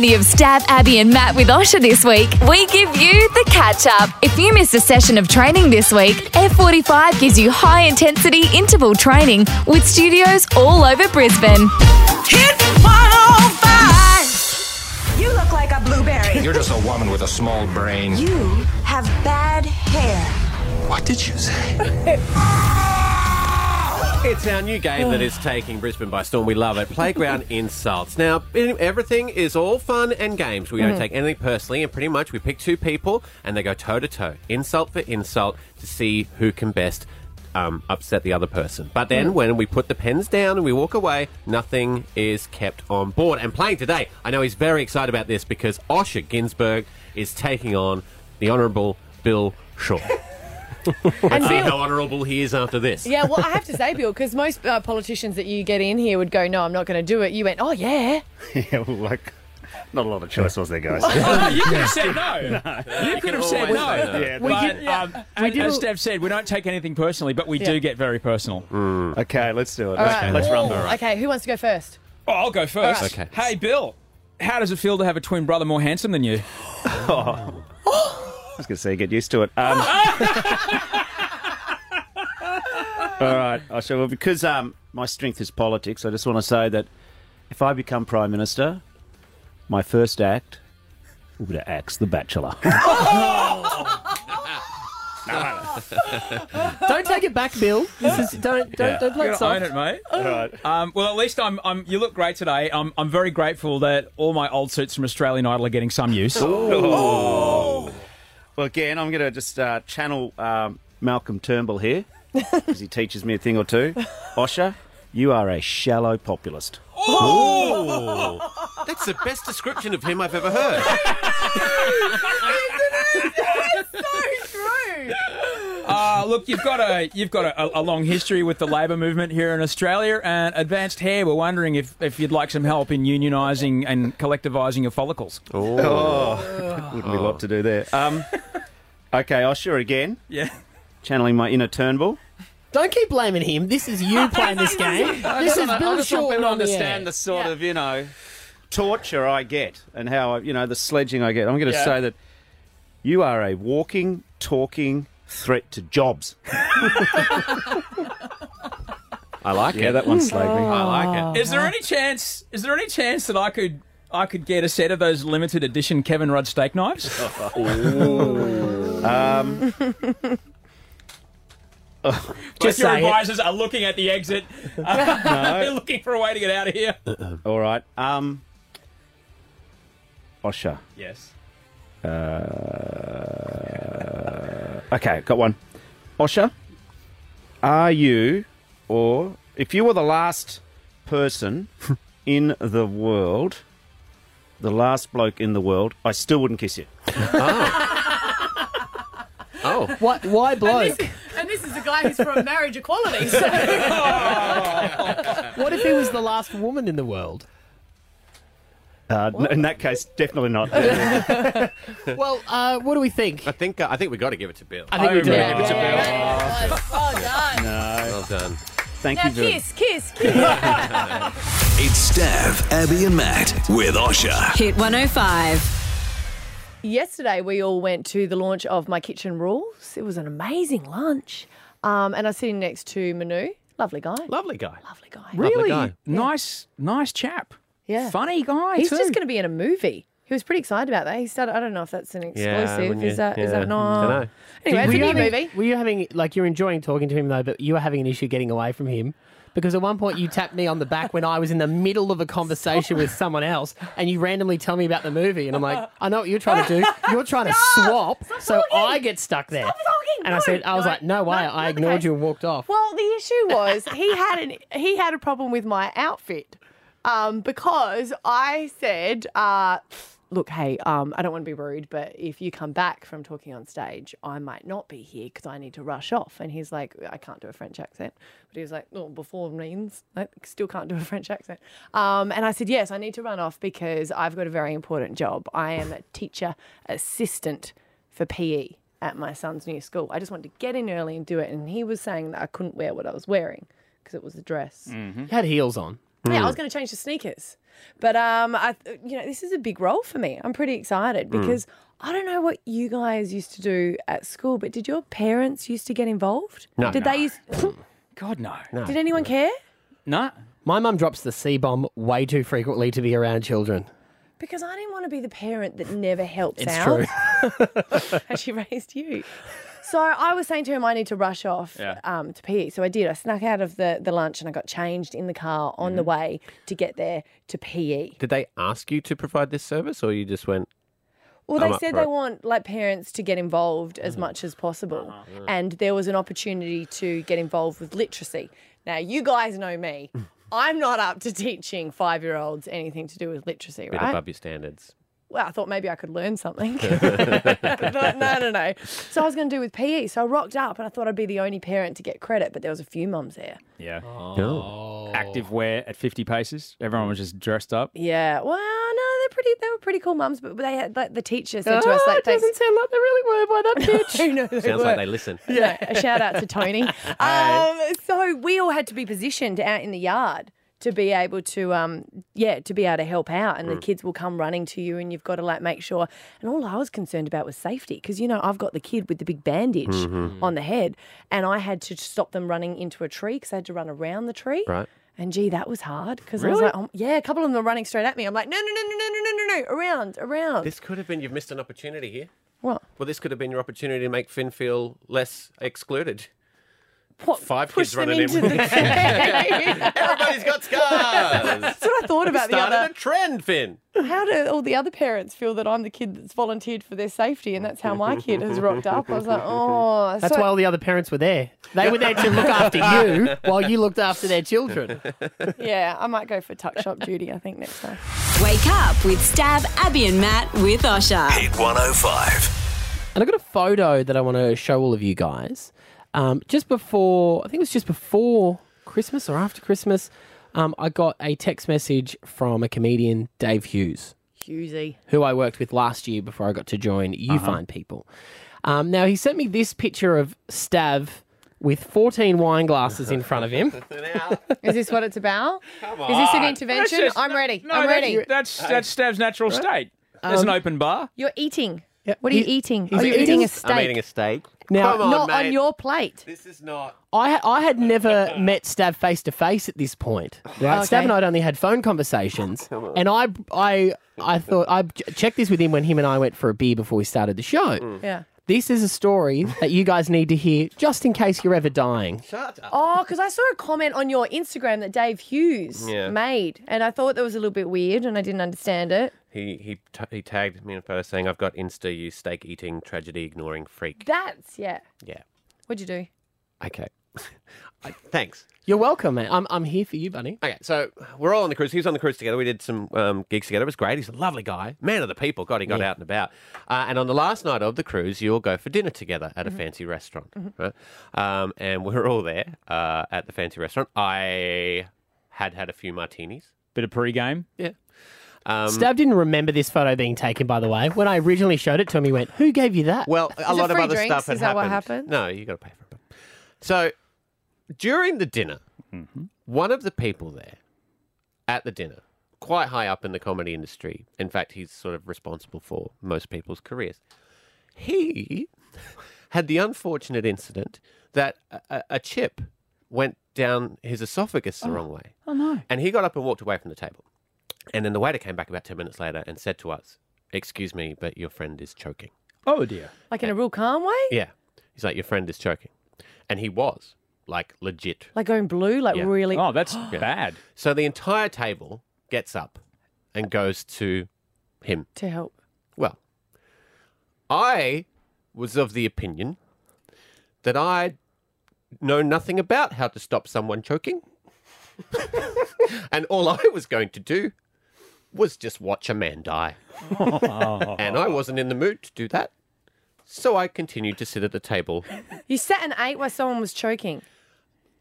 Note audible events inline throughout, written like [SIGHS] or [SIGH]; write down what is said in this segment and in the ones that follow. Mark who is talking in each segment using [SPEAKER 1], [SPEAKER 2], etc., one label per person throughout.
[SPEAKER 1] any of Stav, Abby, and Matt with Osher this week, we give you the catch up. If you missed a session of training this week, F45 gives you high intensity interval training with studios all over Brisbane.
[SPEAKER 2] Hit 105.
[SPEAKER 3] You look like a blueberry.
[SPEAKER 4] You're just a woman with a small brain.
[SPEAKER 3] You have bad hair.
[SPEAKER 4] What did you say? [LAUGHS]
[SPEAKER 5] It's our new game that is taking Brisbane by storm. We love it. Playground [LAUGHS] insults. Now, everything is all fun and games. We don't take anything personally, and pretty much we pick two people and they go toe to toe, insult for insult, to see who can best um, upset the other person. But then when we put the pens down and we walk away, nothing is kept on board. And playing today, I know he's very excited about this because Osher Ginsburg is taking on the Honourable Bill Shaw. [LAUGHS] Let's see how honourable he is after this.
[SPEAKER 6] Yeah, well, I have to say, Bill, because most uh, politicians that you get in here would go, "No, I'm not going to do it." You went, "Oh yeah." [LAUGHS]
[SPEAKER 7] Yeah, well, like, not a lot of choice, was there, guys? [LAUGHS]
[SPEAKER 8] you could have said no. You could have said no.
[SPEAKER 5] say no.
[SPEAKER 7] Yeah,
[SPEAKER 8] But, um, as, as Steph said, we don't take anything personally, but we
[SPEAKER 6] Yeah.
[SPEAKER 8] do get very personal.
[SPEAKER 7] okay, let's do it.
[SPEAKER 6] All
[SPEAKER 7] Let's,
[SPEAKER 6] right.
[SPEAKER 7] let's run.
[SPEAKER 6] Ooh, Okay, who wants to go first?
[SPEAKER 8] Oh, I'll go first.
[SPEAKER 5] right. Okay.
[SPEAKER 8] Hey, Bill, how does it feel to have a twin brother more handsome than you?
[SPEAKER 7] I [LAUGHS] [GASPS] was going to say, get used to it. Um, [LAUGHS] all right, I shall. Well, because um, my strength is politics, I just want to say that if I become Prime Minister, my first act will be to axe The Bachelor. [LAUGHS] [LAUGHS]
[SPEAKER 9] Don't take it back, Bill. This is don't don't
[SPEAKER 7] Yeah.
[SPEAKER 9] don't play
[SPEAKER 8] You're
[SPEAKER 9] it
[SPEAKER 8] gonna own it, mate.
[SPEAKER 7] all right.
[SPEAKER 8] Um, well, at least I'm, I'm. You look great today. I'm. I'm very grateful that all my old suits from Australian Idol are getting some use.
[SPEAKER 7] Well, again, I'm going to just uh, channel um, Malcolm Turnbull here [LAUGHS] because he teaches me a thing or two. Osher, you are a shallow populist.
[SPEAKER 5] Oh, that's the best description of him I've ever heard. [LAUGHS]
[SPEAKER 8] Uh, look, you've got a you've got a, a long history with the labour movement here in Australia, and Advanced Hair. We're wondering if, if you'd like some help in unionising and collectivising your follicles.
[SPEAKER 7] Oh, wouldn't be a lot to do there. Um, okay, Osher again,
[SPEAKER 8] Yeah.
[SPEAKER 7] channeling my inner Turnbull.
[SPEAKER 9] Don't keep blaming him. This is you [LAUGHS] playing this game. This is Bill Shorten on the
[SPEAKER 7] understand
[SPEAKER 9] air.
[SPEAKER 7] the sort of, you know, torture I get and how, I, you know, the sledging I get. I'm going to
[SPEAKER 8] Yeah.
[SPEAKER 7] say that you are a walking, talking threat to jobs. [LAUGHS]
[SPEAKER 5] I like
[SPEAKER 7] Yeah,
[SPEAKER 5] it.
[SPEAKER 7] that one slayed me.
[SPEAKER 5] I like it.
[SPEAKER 8] Is there oh. any chance? Is there any chance that I could I could get a set of those limited edition Kevin Rudd steak knives? [LAUGHS] [LAUGHS]
[SPEAKER 9] Just
[SPEAKER 8] Both your
[SPEAKER 9] say it.
[SPEAKER 8] advisors are looking at the exit. [LAUGHS] They're looking for a way to get out of here. [CLEARS THROAT]
[SPEAKER 7] All right. Um, Osher.
[SPEAKER 8] Yes.
[SPEAKER 7] Okay, got one. Osher, are you, or if you were the last person in the world, the last bloke in the world, I still wouldn't kiss you. [LAUGHS]
[SPEAKER 5] Oh, [LAUGHS]
[SPEAKER 9] Why, why bloke?
[SPEAKER 6] And this is the guy who's from [LAUGHS] marriage equality. So.
[SPEAKER 9] What if he was the last woman in the world?
[SPEAKER 7] Uh, in that case, definitely not.
[SPEAKER 9] Well, uh, what do we think?
[SPEAKER 5] I think uh, I think we got to give it to Bill.
[SPEAKER 9] I think we do.
[SPEAKER 8] Yeah.
[SPEAKER 9] Yeah.
[SPEAKER 6] well done.
[SPEAKER 5] Well done.
[SPEAKER 7] Thank
[SPEAKER 6] Now
[SPEAKER 7] you very
[SPEAKER 6] kiss, kiss, kiss. [LAUGHS]
[SPEAKER 10] It's Stav, Abby, and Matt with Osher.
[SPEAKER 1] Hit 105.
[SPEAKER 6] Yesterday, we all went to the launch of My Kitchen Rules. It was an amazing lunch. Um, and I was sitting next to Manu. Lovely guy.
[SPEAKER 5] Lovely guy.
[SPEAKER 6] Lovely guy.
[SPEAKER 8] Really
[SPEAKER 5] guy.
[SPEAKER 8] nice, nice chap.
[SPEAKER 6] Yeah.
[SPEAKER 8] Funny guy
[SPEAKER 6] He's
[SPEAKER 8] too.
[SPEAKER 6] just going to be in a movie. He was pretty excited about that. He started. I don't know if that's an exclusive.
[SPEAKER 5] when you-
[SPEAKER 6] is that? Is
[SPEAKER 5] yeah,
[SPEAKER 6] that not? Anyway, it's
[SPEAKER 9] were,
[SPEAKER 6] a
[SPEAKER 9] you
[SPEAKER 6] new
[SPEAKER 9] having,
[SPEAKER 6] movie.
[SPEAKER 9] were you having like you're enjoying talking to him though, but you were having an issue getting away from him? Because at one point you tapped me on the back when I was in the middle of a conversation with someone else, and you randomly tell me about the movie, and I'm like, I know what you're trying to do. You're trying to [LAUGHS] swap, so I get stuck there.
[SPEAKER 6] talking.
[SPEAKER 9] And I said, I was
[SPEAKER 6] no,
[SPEAKER 9] like, no way. I
[SPEAKER 6] not the
[SPEAKER 9] ignored
[SPEAKER 6] case.
[SPEAKER 9] you and walked off.
[SPEAKER 6] Well, the issue was he had an he had a problem with my outfit um, because I said, uh, "Look, hey, um, I don't want to be rude, but if you come back from talking on stage, I might not be here because I need to rush off." And he's like, "I can't do a French accent," but he was like, "Oh, before means I still can't do a French accent." Um, and I said, "Yes, I need to run off because I've got a very important job. I am a teacher assistant for PE." at my son's new school. I just wanted to get in early and do it. And he was saying that I couldn't wear what I was wearing because it was a dress.
[SPEAKER 9] You had heels on.
[SPEAKER 6] Yeah, I was mm. going to change to sneakers. But um, I, you know, this is a big role for me. I'm pretty excited mm. because I don't know what you guys used to do at school, but did your parents used to get involved?
[SPEAKER 5] No.
[SPEAKER 6] Did they use? [LAUGHS] Hmm.
[SPEAKER 8] God, no.
[SPEAKER 6] Did anyone care?
[SPEAKER 8] No.
[SPEAKER 9] My mum drops the C bomb way too frequently to be around children.
[SPEAKER 6] Because I didn't want to be the parent that never helps
[SPEAKER 9] It's
[SPEAKER 6] out.
[SPEAKER 9] true. [LAUGHS]
[SPEAKER 6] how she raised you. [LAUGHS] So I was saying to him, I need to rush off
[SPEAKER 8] Yeah.
[SPEAKER 6] um, to PE. So I did. I snuck out of the, the lunch and I got changed in the car on
[SPEAKER 8] Mm-hmm.
[SPEAKER 6] the way to get there to PE.
[SPEAKER 5] Did they ask you to provide this service, or you just went?
[SPEAKER 6] Well, they said they
[SPEAKER 5] it. Mm-hmm.
[SPEAKER 6] want like parents to get involved as much as possible,
[SPEAKER 5] Uh-huh.
[SPEAKER 6] and there was an opportunity to get involved with literacy. Now, you guys know me. [LAUGHS] I'm not up to teaching five year olds anything to do with literacy,
[SPEAKER 5] Bit
[SPEAKER 6] right?
[SPEAKER 5] above your standards.
[SPEAKER 6] Well, I thought maybe I could learn something. [LAUGHS] [LAUGHS] Thought, no, no, no. So I was going to do with PE. So I rocked up and I thought I'd be the only parent to get credit, but there was a few mums there.
[SPEAKER 8] Yeah.
[SPEAKER 5] Oh.
[SPEAKER 8] Active wear at 50 paces. Everyone was just dressed up.
[SPEAKER 6] Yeah. Well, no, they're pretty. They were pretty cool mums, but they had like the teacher said to
[SPEAKER 9] Oh,
[SPEAKER 6] us like,
[SPEAKER 9] it doesn't sound like they really were by that [LAUGHS] pitch.
[SPEAKER 6] I know
[SPEAKER 5] Sounds
[SPEAKER 6] were.
[SPEAKER 5] like they listen.
[SPEAKER 6] Yeah, a shout out to Tony. Um, so we all had to be positioned out in the yard to be able to, um, yeah, to be able to help out, and the kids will come running to you, and you've got to like make sure. And all I was concerned about was safety, because you know I've got the kid with the big bandage on the head, and I had to stop them running into a tree because I had to run around the tree.
[SPEAKER 5] Right.
[SPEAKER 6] And gee, that was hard because I was like, oh, yeah, a couple of them were running straight at me. I'm like, no, no, no, no, no, no, no, no, no, around, around.
[SPEAKER 5] This could have been. You've missed an opportunity here.
[SPEAKER 6] what?
[SPEAKER 5] Well, this could have been your opportunity to make Finn feel less excluded.
[SPEAKER 6] What?
[SPEAKER 5] Five
[SPEAKER 6] push
[SPEAKER 5] kids
[SPEAKER 6] them
[SPEAKER 5] running in
[SPEAKER 6] into
[SPEAKER 5] with-
[SPEAKER 6] the [LAUGHS] tree.
[SPEAKER 5] Everybody's got scars. [LAUGHS]
[SPEAKER 6] That's what I thought about the
[SPEAKER 5] Started
[SPEAKER 6] other.
[SPEAKER 5] a trend, Finn.
[SPEAKER 6] How do all the other parents feel that I'm the kid that's volunteered for their safety, and that's how my kid has rocked up? I was like, oh, [LAUGHS]
[SPEAKER 9] That's
[SPEAKER 6] so-
[SPEAKER 9] why all the other parents were there. They were there to look after you while you looked after their children.
[SPEAKER 6] yeah, I might go for tuck shop duty. I think next time.
[SPEAKER 11] Wake up with Stav, Abby, and Matt with Osher.
[SPEAKER 10] Hit 105.
[SPEAKER 9] And I got a photo that I want to show all of you guys. Um, just before, I think it was just before Christmas or after Christmas, um, I got a text message from a comedian, Dave Hughes,
[SPEAKER 6] Husey.
[SPEAKER 9] who I worked with last year before I got to join You Find People. Um, now, he sent me this picture of Stav with 14 wine glasses in front of him. [LAUGHS]
[SPEAKER 6] Is this what it's about? Is this an intervention?
[SPEAKER 8] Just-
[SPEAKER 6] I'm ready.
[SPEAKER 8] No,
[SPEAKER 6] I'm
[SPEAKER 8] that's-
[SPEAKER 6] ready.
[SPEAKER 8] That's that's Stav's natural state. There's an open bar.
[SPEAKER 6] You're eating.
[SPEAKER 9] Yeah,
[SPEAKER 6] What are you
[SPEAKER 9] he-
[SPEAKER 6] eating?
[SPEAKER 9] he's
[SPEAKER 6] Are you
[SPEAKER 9] eating-
[SPEAKER 6] eating a steak?
[SPEAKER 5] I'm eating a steak.
[SPEAKER 9] Now-
[SPEAKER 5] Come on,
[SPEAKER 6] Not
[SPEAKER 5] mate.
[SPEAKER 6] on your plate.
[SPEAKER 5] This is not.
[SPEAKER 9] I, ha- I had never [LAUGHS] met Stav face to face at this point. Right?
[SPEAKER 6] Okay.
[SPEAKER 9] Stav and I had only had phone conversations, oh, and I I I thought I checked this with him when him and I went for a beer before we started the show. Mm.
[SPEAKER 6] Yeah.
[SPEAKER 9] This is a story [LAUGHS] that you guys need to hear just in case you're ever dying.
[SPEAKER 5] Shut up.
[SPEAKER 6] Oh, because I saw a comment on your Instagram that Dave Hughes
[SPEAKER 5] Yeah.
[SPEAKER 6] made, and I thought that was a little bit weird, and I didn't understand it.
[SPEAKER 5] He he t- he tagged me in a photo saying, "I've got Insta you steak eating tragedy ignoring freak."
[SPEAKER 6] That's yeah.
[SPEAKER 5] Yeah.
[SPEAKER 6] What'd you do?
[SPEAKER 5] Okay. [LAUGHS] I, thanks.
[SPEAKER 9] You're welcome, man. I'm I'm here for you, buddy.
[SPEAKER 5] Okay, so we're all on the cruise. He was on the cruise together. We did some um, gigs together. It was great. He's a lovely guy, man of the people. God, he got out and about. Uh, and on the last night of the cruise, you all go for dinner together at a fancy restaurant. Right? Um, and we're all there uh, at the fancy restaurant. I had had a few martinis.
[SPEAKER 8] Bit of pre-game.
[SPEAKER 5] Yeah. Um,
[SPEAKER 9] Stav didn't remember this photo being taken, by the way. When I originally showed it to him, he went, "Who gave you that?"
[SPEAKER 5] Well, a
[SPEAKER 6] it
[SPEAKER 5] lot of
[SPEAKER 6] free
[SPEAKER 5] other
[SPEAKER 6] drinks?
[SPEAKER 5] stuff had
[SPEAKER 6] Is that what
[SPEAKER 5] happened.
[SPEAKER 6] happened?
[SPEAKER 5] No, you got to pay for it. So during the dinner, one of the people there at the dinner, quite high up in the comedy industry, in fact, he's sort of responsible for most people's careers. He [LAUGHS] had the unfortunate incident that a, a- a chip went down his esophagus the wrong way.
[SPEAKER 8] Oh no.
[SPEAKER 5] And he got up and walked away from the table. And then the waiter came back about 10 minutes later and said to us, Excuse me, but your friend is choking.
[SPEAKER 8] Oh dear.
[SPEAKER 6] Like in a real calm way?
[SPEAKER 5] Yeah. He's like, Your friend is choking. And he was, like, legit.
[SPEAKER 6] Like going blue? Like
[SPEAKER 5] Yeah.
[SPEAKER 6] really?
[SPEAKER 8] Oh, that's [GASPS] bad.
[SPEAKER 5] So the entire table gets up and goes to him.
[SPEAKER 6] To help.
[SPEAKER 5] Well, I was of the opinion that I know nothing about how to stop someone choking. [LAUGHS] and all I was going to do was just watch a man die. [LAUGHS] and I wasn't in the mood to do that. So I continued to sit at the table.
[SPEAKER 6] You sat and ate while someone was choking.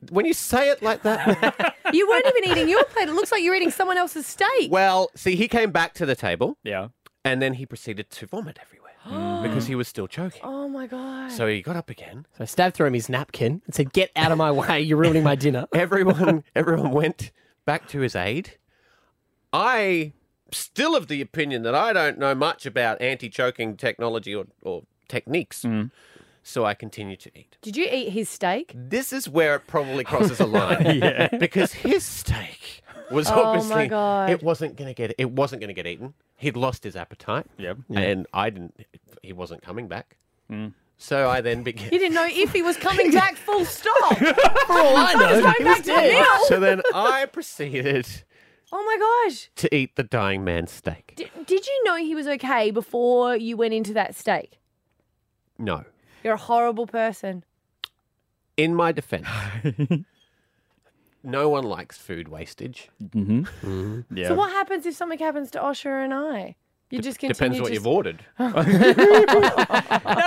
[SPEAKER 5] When you say it like that, [LAUGHS]
[SPEAKER 6] You weren't even eating your plate. It looks like you're eating someone else's steak.
[SPEAKER 5] well, see, he came back to the table
[SPEAKER 8] Yeah.
[SPEAKER 5] and then he proceeded to vomit everywhere. [GASPS] Mm. because he was still choking.
[SPEAKER 6] Oh my god.
[SPEAKER 5] So he got up again.
[SPEAKER 9] So I stabbed through him his napkin and said, "Get out of my way! You're ruining my dinner." [LAUGHS]
[SPEAKER 5] Everyone, everyone went back to his aid. I still of the opinion that I don't know much about anti-choking technology or, or techniques. Mm. So I continue to eat.
[SPEAKER 6] Did you eat his steak?
[SPEAKER 5] This is where it probably crosses a [LAUGHS] line.
[SPEAKER 8] Yeah.
[SPEAKER 5] Because his steak was
[SPEAKER 6] Oh my
[SPEAKER 5] obviously
[SPEAKER 6] God.
[SPEAKER 5] it wasn't gonna get it wasn't gonna get eaten. He'd lost his appetite.
[SPEAKER 8] Yep.
[SPEAKER 5] And I didn't he wasn't coming back. Mm. So I then began
[SPEAKER 6] You didn't know if he was coming back. Full stop. [LAUGHS]
[SPEAKER 9] For all I know, he
[SPEAKER 6] back
[SPEAKER 9] was
[SPEAKER 6] to
[SPEAKER 9] dead.
[SPEAKER 6] meal.
[SPEAKER 5] So then I proceeded
[SPEAKER 6] Oh my gosh.
[SPEAKER 5] to eat the dying man's steak.
[SPEAKER 6] Did, did you know he was okay before you went into that steak?
[SPEAKER 5] No.
[SPEAKER 6] You're a horrible person.
[SPEAKER 5] In my defense, [LAUGHS] no one likes food wastage.
[SPEAKER 8] Mm-hmm. Yeah.
[SPEAKER 6] So what happens if something happens to Osher and I? You just continue
[SPEAKER 5] Depends what
[SPEAKER 6] to
[SPEAKER 5] you've ordered. [LAUGHS] [LAUGHS]
[SPEAKER 8] no,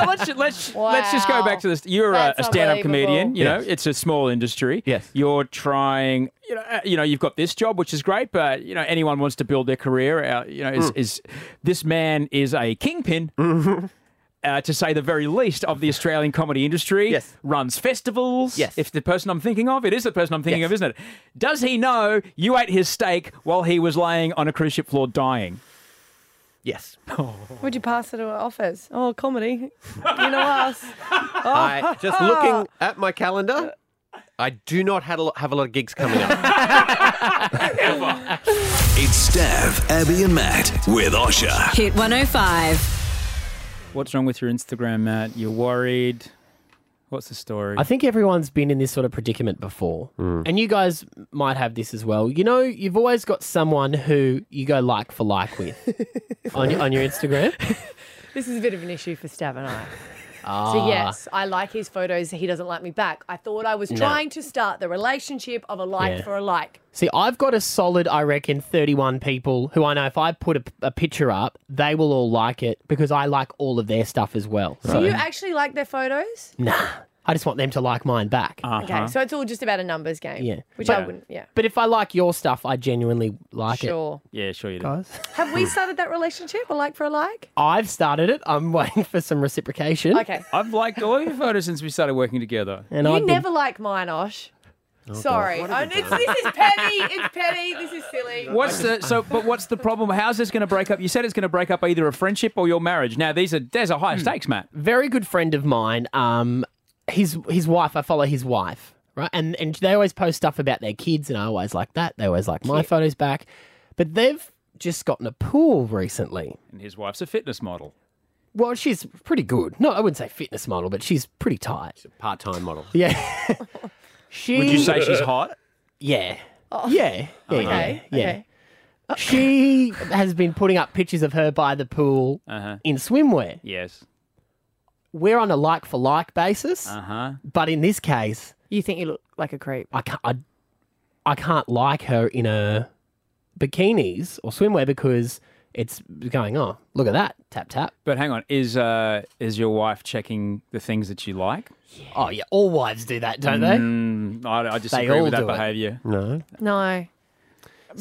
[SPEAKER 8] let's let's let's just go back to this. You're a,
[SPEAKER 6] That's
[SPEAKER 8] a stand-up comedian.
[SPEAKER 6] unbelievable.
[SPEAKER 8] You know, it's a small industry.
[SPEAKER 5] Yes.
[SPEAKER 8] You're trying. You know, uh, you know, you've got this job, which is great, but you know, anyone wants to build their career. Uh, you know, is,
[SPEAKER 5] Mm.
[SPEAKER 8] is this man is a kingpin. [LAUGHS] Uh, to say the very least of the Australian comedy industry,
[SPEAKER 5] Yes.
[SPEAKER 8] runs festivals.
[SPEAKER 5] Yes.
[SPEAKER 8] If the person I'm thinking of, it is the person I'm thinking
[SPEAKER 5] Yes.
[SPEAKER 8] of, isn't it? Does he know you ate his steak while he was laying on a cruise ship floor dying?
[SPEAKER 5] Yes. [LAUGHS]
[SPEAKER 6] Would you pass it to our office? Oh, comedy. You know us. [LAUGHS]
[SPEAKER 5] I oh. just looking at my calendar. I do not have a lot, have a lot of gigs coming up. [LAUGHS]
[SPEAKER 10] It's Stav, Abby, and Matt with Osher.
[SPEAKER 11] Hit 105.
[SPEAKER 8] What's wrong with your Instagram, Matt? You're worried. What's the story?
[SPEAKER 9] I think everyone's been in this sort of predicament before. Hmm. And you guys might have this as well. You know, you've always got someone who you go like for like with [LAUGHS] on, your, on your Instagram. [LAUGHS]
[SPEAKER 6] This is a bit of an issue for Stav and I.
[SPEAKER 9] Ah.
[SPEAKER 6] So yes, I like his photos. He doesn't like me back. I thought I was trying to start the relationship of a like
[SPEAKER 9] Yeah.
[SPEAKER 6] for a like.
[SPEAKER 9] See, I've got a solid, I reckon, 31 people who I know if I put a, a picture up, they will all like it because I like all of their stuff as well. So,
[SPEAKER 6] Do you actually like their photos?
[SPEAKER 9] nah, I just want them to like mine back.
[SPEAKER 6] Okay, so it's all just about a numbers game.
[SPEAKER 9] Yeah.
[SPEAKER 6] Which
[SPEAKER 9] But-
[SPEAKER 6] I wouldn't. Yeah.
[SPEAKER 9] But if I like your stuff, I genuinely like it.
[SPEAKER 6] Sure.
[SPEAKER 8] yeah, sure you do.
[SPEAKER 9] Guys. [LAUGHS]
[SPEAKER 6] Have we started that relationship? A like for a like?
[SPEAKER 9] I've started it. I'm [LAUGHS] waiting for some reciprocation.
[SPEAKER 6] Okay.
[SPEAKER 8] I've liked all of your photos since we started working together.
[SPEAKER 9] And
[SPEAKER 6] you
[SPEAKER 9] I've been-
[SPEAKER 6] never like mine, Osh. Sorry.
[SPEAKER 5] What have
[SPEAKER 6] Oh, it's, this is petty. It's petty. This is silly. [LAUGHS]
[SPEAKER 8] What's the so? But what's the problem? How's this going to break up? You said it's going to break up either a friendship or your marriage. Now these are there's a high stakes, Matt.
[SPEAKER 9] very good friend of mine. Um, his his wife. I follow his wife, right? And and they always post stuff about their kids, and I always like that. They always like my photos back, but they've just gotten a pool recently.
[SPEAKER 8] And his wife's a fitness model.
[SPEAKER 9] Well, she's pretty good. No, I wouldn't say fitness model, but she's pretty tight.
[SPEAKER 5] She's a Part-time model.
[SPEAKER 9] Yeah. [LAUGHS] she.
[SPEAKER 8] Would you say she's hot?
[SPEAKER 9] Yeah. Yeah. Yeah.
[SPEAKER 6] Okay.
[SPEAKER 9] Yeah. yeah.
[SPEAKER 6] Okay.
[SPEAKER 9] She has been putting up pictures of her by the pool
[SPEAKER 8] Uh huh.
[SPEAKER 9] in swimwear.
[SPEAKER 8] Yes.
[SPEAKER 9] We're on a like for like basis,
[SPEAKER 8] Uh huh.
[SPEAKER 9] but in this case,
[SPEAKER 6] You think you look like a creep?
[SPEAKER 9] I can't. I, I can't like her in a bikinis or swimwear because it's going. Oh, look at that! Tap tap.
[SPEAKER 8] But hang on, is uh is your wife checking the things that you like?
[SPEAKER 9] Oh yeah, all wives do that, don't they?
[SPEAKER 8] Mm, I, I disagree
[SPEAKER 9] all
[SPEAKER 8] with that
[SPEAKER 9] do it.
[SPEAKER 8] behaviour.
[SPEAKER 5] No.
[SPEAKER 6] No.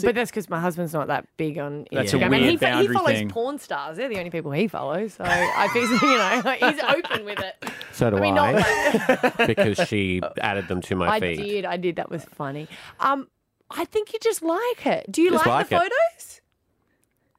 [SPEAKER 6] But that's because my husband's not that big on
[SPEAKER 8] That's a
[SPEAKER 6] Instagram. and he, fa- he follows
[SPEAKER 8] thing.
[SPEAKER 6] porn stars. They're the only people he follows. So I think, [LAUGHS] you know, he's open with it.
[SPEAKER 5] So do
[SPEAKER 6] I
[SPEAKER 5] I,
[SPEAKER 6] mean, not like, [LAUGHS] [LAUGHS]
[SPEAKER 5] because she added them to my
[SPEAKER 6] I
[SPEAKER 5] feed.
[SPEAKER 6] I did. I did. That was funny. Um, I think you just like it. Do you
[SPEAKER 5] Just
[SPEAKER 6] like, the
[SPEAKER 5] it.
[SPEAKER 6] photos?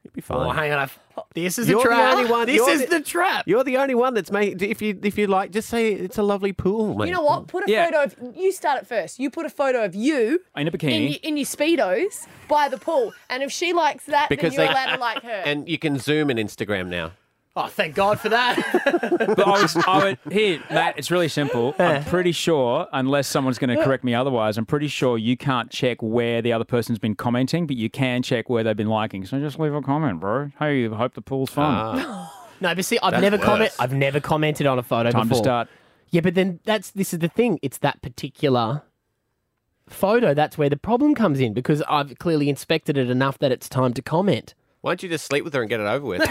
[SPEAKER 5] You'd be fine.
[SPEAKER 9] Oh, hang on. I've, this is
[SPEAKER 5] You're
[SPEAKER 9] the
[SPEAKER 5] the
[SPEAKER 9] trap.
[SPEAKER 5] only one-
[SPEAKER 9] This
[SPEAKER 5] you're
[SPEAKER 9] is
[SPEAKER 5] the-
[SPEAKER 9] the trap.
[SPEAKER 5] You're the only one that's made. If you if you like, just say it's a lovely pool, mate.
[SPEAKER 6] You know what? Put a
[SPEAKER 8] Yeah.
[SPEAKER 6] photo of you. Start it first. You put a photo of you
[SPEAKER 8] In a
[SPEAKER 6] in,
[SPEAKER 8] bikini.
[SPEAKER 6] your- in your speedos by the pool, and if she likes that,
[SPEAKER 5] Because
[SPEAKER 6] then you're
[SPEAKER 5] they-
[SPEAKER 6] allowed to like her.
[SPEAKER 5] And you can zoom in Instagram now.
[SPEAKER 9] Oh, thank God for that. [LAUGHS]
[SPEAKER 8] But I was, I would, here, Matt, it's really simple. I'm pretty sure, unless someone's going to correct me otherwise, I'm pretty sure you can't check where the other person's been commenting, but you can check where they've been liking. So just leave a comment, bro. Hey, hope the pool's fun.
[SPEAKER 5] Ah. [LAUGHS]
[SPEAKER 9] no, but see, I've
[SPEAKER 5] That's
[SPEAKER 9] never comment. I've never commented on a photo
[SPEAKER 8] Time to start.
[SPEAKER 9] Yeah, but then that's this is the thing. It's that particular photo that's where the problem comes in because I've clearly inspected it enough that it's time to comment.
[SPEAKER 5] Why don't you just sleep with her and get it over with? [LAUGHS]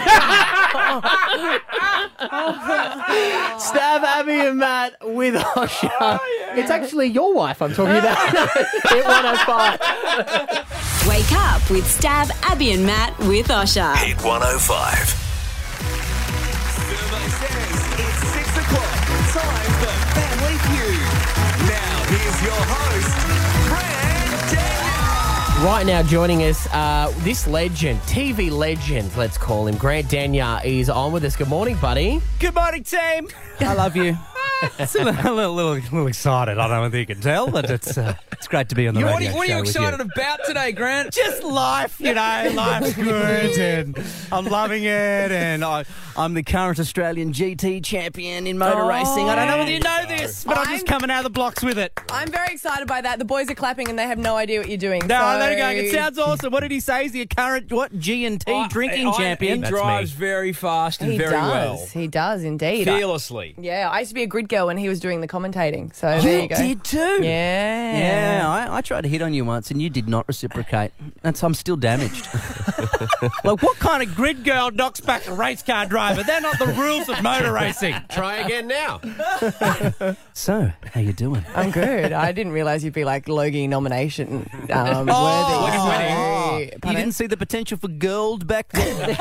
[SPEAKER 9] Stav Abby and Matt with Osher. Oh, it's actually your wife I'm talking about. [LAUGHS] Hit 105.
[SPEAKER 11] Wake up with Stav, Abby, and Matt with Osher.
[SPEAKER 10] Hit 105.
[SPEAKER 12] It's six o'clock. Time for Family Feud. Now, here's your host, Brad Daniel.
[SPEAKER 9] Right now, joining us, uh, this legend, TV legend, let's call him, Grant Denyer, is on with us. Good morning, buddy.
[SPEAKER 13] Good morning, team. I love you. [LAUGHS] It's a little, little, little, little excited. I don't know whether you can tell, but it's uh, it's great to be on the
[SPEAKER 14] You- what, are you, what are you
[SPEAKER 13] show with
[SPEAKER 14] excited about today, Grant?
[SPEAKER 13] Just life, you know, life's [LAUGHS] good, and I'm loving it. And I, I'm the current Australian GT champion in motor
[SPEAKER 14] Oh.
[SPEAKER 13] racing. I don't know whether you know this, but I'm, just coming out of the blocks with it.
[SPEAKER 15] I'm very excited by that. The boys are clapping and they have no idea what you're doing.
[SPEAKER 13] No,
[SPEAKER 15] so...
[SPEAKER 13] they're going. It sounds awesome. What did he say? He's the current what G and T drinking
[SPEAKER 14] I-
[SPEAKER 13] champion.
[SPEAKER 14] He drives very fast and
[SPEAKER 15] He
[SPEAKER 14] very
[SPEAKER 15] does.
[SPEAKER 14] well.
[SPEAKER 15] He does indeed.
[SPEAKER 14] Fearlessly.
[SPEAKER 15] Yeah, I used to be a grid girl when he was doing the commentating. So there you go.
[SPEAKER 13] did too.
[SPEAKER 15] Yeah.
[SPEAKER 13] Yeah, I, I tried to hit on you once and you did not reciprocate. That's I'm still damaged. [LAUGHS] like, what kind of grid girl knocks back a race car driver? But they're not the rules of motor racing. [LAUGHS]
[SPEAKER 5] Try again now. [LAUGHS]
[SPEAKER 13] So, how you doing?
[SPEAKER 15] I'm good. I didn't realise you'd be like Logie nomination um,
[SPEAKER 13] Oh, [LAUGHS]
[SPEAKER 15] worthy.
[SPEAKER 13] oh,
[SPEAKER 15] So-
[SPEAKER 13] you didn't see the potential for gold back then.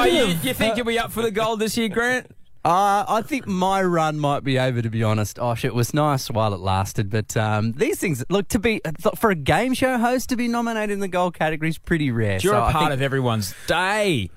[SPEAKER 14] Are you, you think you'll be up for the gold this year, Grant?
[SPEAKER 13] Uh, I think my run might be over, to be honest. Osh, it was nice while it lasted, but um, these things look to be for a game show host to be nominated in the gold category is pretty rare.
[SPEAKER 14] You're
[SPEAKER 13] So
[SPEAKER 14] a
[SPEAKER 13] I
[SPEAKER 14] part
[SPEAKER 13] think-
[SPEAKER 14] of everyone's day.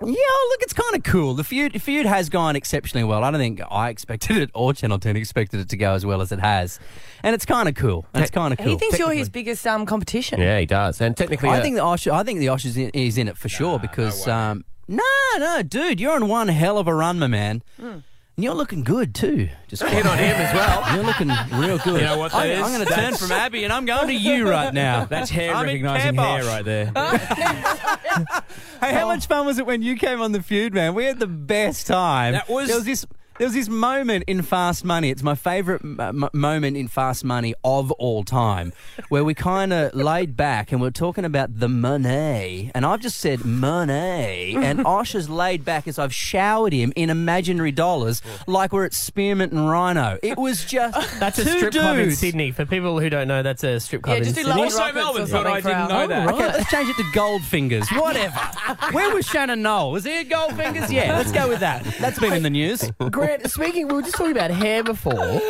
[SPEAKER 13] Yeah, look, it's kind of cool. The feud, feud has gone exceptionally well. I don't think I expected it or Channel 10 expected it to go as well as it has. And it's kind of cool. And it's kind of cool.
[SPEAKER 15] He thinks you're his biggest um, competition.
[SPEAKER 5] Yeah, he does. And technically,
[SPEAKER 13] I
[SPEAKER 5] uh,
[SPEAKER 13] think the Osh, I think the Osh is in, is in it for sure because um, no, no, dude, you're on one hell of a run, my man. Hmm. And you're looking good too. Just [LAUGHS]
[SPEAKER 5] Hit on him as well. [LAUGHS]
[SPEAKER 13] You're looking real good.
[SPEAKER 14] You know what that
[SPEAKER 13] I,
[SPEAKER 14] is?
[SPEAKER 13] I'm going to turn from Abby and I'm going to you [LAUGHS] right now.
[SPEAKER 14] That's hair
[SPEAKER 13] I'm
[SPEAKER 14] recognising hair right there.
[SPEAKER 13] Hey, how oh. much fun was it when you came on the feud, man? We had the best time.
[SPEAKER 14] That was-
[SPEAKER 13] there was this. There was this moment in Fast Money. It's my favourite m- m- moment in Fast Money of all time, where we kind of laid back and we're talking about the money, and I've just said money, and [LAUGHS] Osh has laid back as I've showered him in imaginary dollars, like we're at Spearmint and Rhino. It was just [LAUGHS]
[SPEAKER 9] That's a
[SPEAKER 13] two
[SPEAKER 9] strip club in
[SPEAKER 13] dudes.
[SPEAKER 9] Sydney. For people who don't know, that's a strip club
[SPEAKER 15] Yeah,
[SPEAKER 9] in
[SPEAKER 15] just do
[SPEAKER 9] Sydney.
[SPEAKER 15] Lowell
[SPEAKER 14] Also
[SPEAKER 15] Rockets or
[SPEAKER 14] Melbourne, but
[SPEAKER 15] something
[SPEAKER 14] I
[SPEAKER 15] for
[SPEAKER 14] didn't
[SPEAKER 15] our-
[SPEAKER 14] know that.
[SPEAKER 13] Okay, let's change it to Goldfingers. [LAUGHS] Whatever. Where was Shannon Noll? Was he at Goldfingers? Yeah, let's go with that. That's been in the news.
[SPEAKER 9] Speaking, we were just talking about hair before.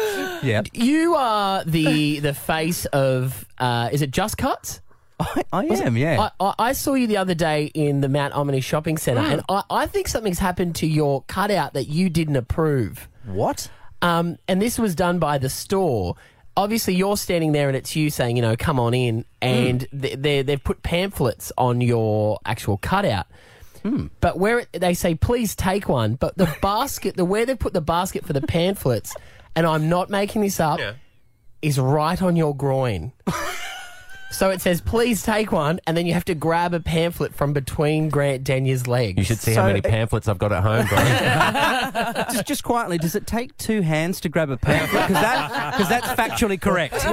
[SPEAKER 13] Yeah.
[SPEAKER 9] You are the the face of, uh, is it Just Cuts?
[SPEAKER 13] I, I am, yeah.
[SPEAKER 9] I, I, I saw you the other day in the Mount Ommaney shopping centre, and I, I think something's happened to your cutout that you didn't approve.
[SPEAKER 13] what?
[SPEAKER 9] Um, and this was done by the store. Obviously, you're standing there, and it's you saying, you know, come on in, and they, they, they've put pamphlets on your actual cutout. But where it, they say, please take one, but the [LAUGHS] basket, the where they put the basket for the pamphlets, and I'm not making this up, is right on your groin. [LAUGHS] So it says, please take one, and then you have to grab a pamphlet from between Grant Denyer's legs.
[SPEAKER 5] You should see how
[SPEAKER 13] So-
[SPEAKER 5] many pamphlets I've got at home, bro. [LAUGHS]
[SPEAKER 13] just, just quietly, does it take two hands to grab a pamphlet? Because that, that's factually correct. [LAUGHS]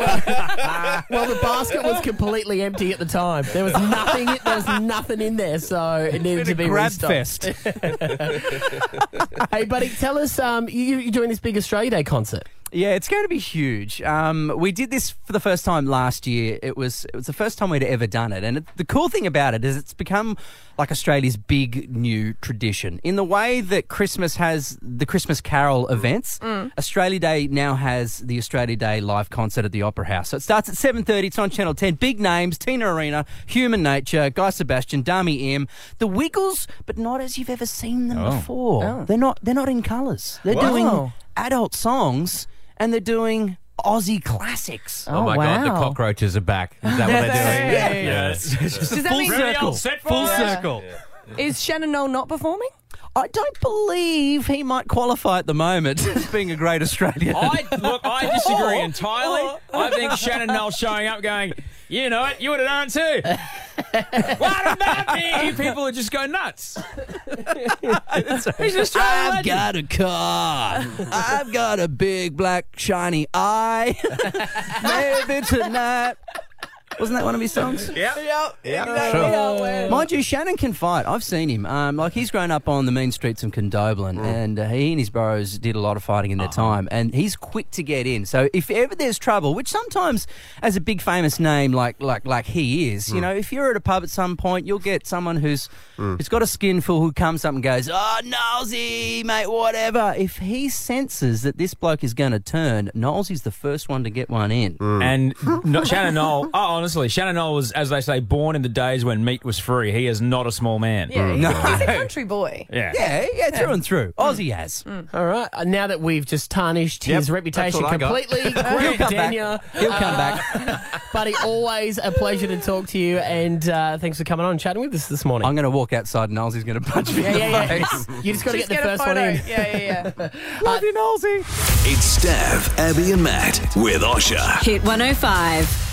[SPEAKER 9] Well, the basket was completely empty at the time. There was nothing. There was nothing in there, so it needed to be
[SPEAKER 13] grab
[SPEAKER 9] restocked.
[SPEAKER 13] fest. [LAUGHS]
[SPEAKER 9] hey, buddy, tell us. Um, you, you're doing this big Australia Day concert.
[SPEAKER 13] Yeah, it's going to be huge. Um, we did this for the first time last year. It was it was the first time we'd ever done it, and it, the cool thing about it is it's become like Australia's big new tradition. In the way that Christmas has the Christmas Carol events, Australia Day now has the Australia Day live concert at the Opera House. So it starts at seven thirty. It's on Channel Ten. Big names: Tina Arena, Human Nature, Guy Sebastian, Dami Im, The Wiggles, but not as you've ever seen them
[SPEAKER 14] Oh.
[SPEAKER 13] before.
[SPEAKER 15] Oh.
[SPEAKER 13] They're not. They're not in colours. They're
[SPEAKER 15] Wow.
[SPEAKER 13] doing adult songs and they're doing Aussie classics.
[SPEAKER 5] Oh, oh my god, the cockroaches are back. Is that what they're [LAUGHS] doing?
[SPEAKER 13] Yeah.
[SPEAKER 5] Yeah.
[SPEAKER 15] Does that
[SPEAKER 13] Full
[SPEAKER 15] mean
[SPEAKER 13] circle. Full
[SPEAKER 15] Yeah.
[SPEAKER 13] circle.
[SPEAKER 15] is Shannon Noll not performing?
[SPEAKER 13] I don't believe he might qualify at the moment [LAUGHS] as being a great Australian.
[SPEAKER 14] I look, I disagree [LAUGHS] entirely. I think Shannon Noll showing up going, you know it, you would have done it too. [LAUGHS] what about me? People would just go nuts. He's Australian
[SPEAKER 13] I've
[SPEAKER 14] legend.
[SPEAKER 13] got a car. I've got a big black shiny eye. Maybe tonight Wasn't that one of his songs? [LAUGHS]
[SPEAKER 5] Yeah.
[SPEAKER 2] Yep.
[SPEAKER 5] Yeah.
[SPEAKER 13] Sure. Mind you, Shannon can fight. I've seen him. Um, like he's grown up on the mean streets of Condobolin, and uh, he and his bros did a lot of fighting in their time. And he's quick to get in. So if ever there's trouble, which sometimes, as a big famous name like like like he is, you know, if you're at a pub at some point, you'll get someone who's who's got a skinful who comes up and goes, "Oh, Nolesy, mate, whatever." If he senses that this bloke is going to turn, Nolesy's the first one to get one in.
[SPEAKER 14] And no, Shannon Noll, [LAUGHS] oh, honestly, Shannon Noll was, as they say, born in the days when meat was free. He is not a small man.
[SPEAKER 15] Yeah, he's, mm.
[SPEAKER 13] No.
[SPEAKER 15] he's a country [LAUGHS] boy.
[SPEAKER 14] Yeah.
[SPEAKER 13] Yeah, yeah, through and through. Aussie has. Mm. Mm.
[SPEAKER 9] All right. uh, Now that we've just tarnished
[SPEAKER 13] Yep,
[SPEAKER 9] his reputation
[SPEAKER 13] that's what I got.
[SPEAKER 9] completely,
[SPEAKER 13] He'll [LAUGHS]
[SPEAKER 9] Grant
[SPEAKER 13] come back.
[SPEAKER 9] Denyer,
[SPEAKER 13] He'll come
[SPEAKER 9] back. Uh, [LAUGHS] buddy, always a pleasure to talk to you, and uh, thanks for coming on and chatting with us this morning.
[SPEAKER 13] I'm going to walk outside and Nolesy's going to punch me
[SPEAKER 9] yeah,
[SPEAKER 13] in the
[SPEAKER 9] yeah, yeah.
[SPEAKER 13] face.
[SPEAKER 9] You just got to get
[SPEAKER 15] Just
[SPEAKER 9] the
[SPEAKER 15] get a
[SPEAKER 9] first one
[SPEAKER 15] photo.
[SPEAKER 9] in.
[SPEAKER 15] Yeah, yeah, yeah.
[SPEAKER 13] Uh, Love you, Nolesy.
[SPEAKER 10] It's Stav, Abby, and Matt with Osher.
[SPEAKER 11] Hit 105.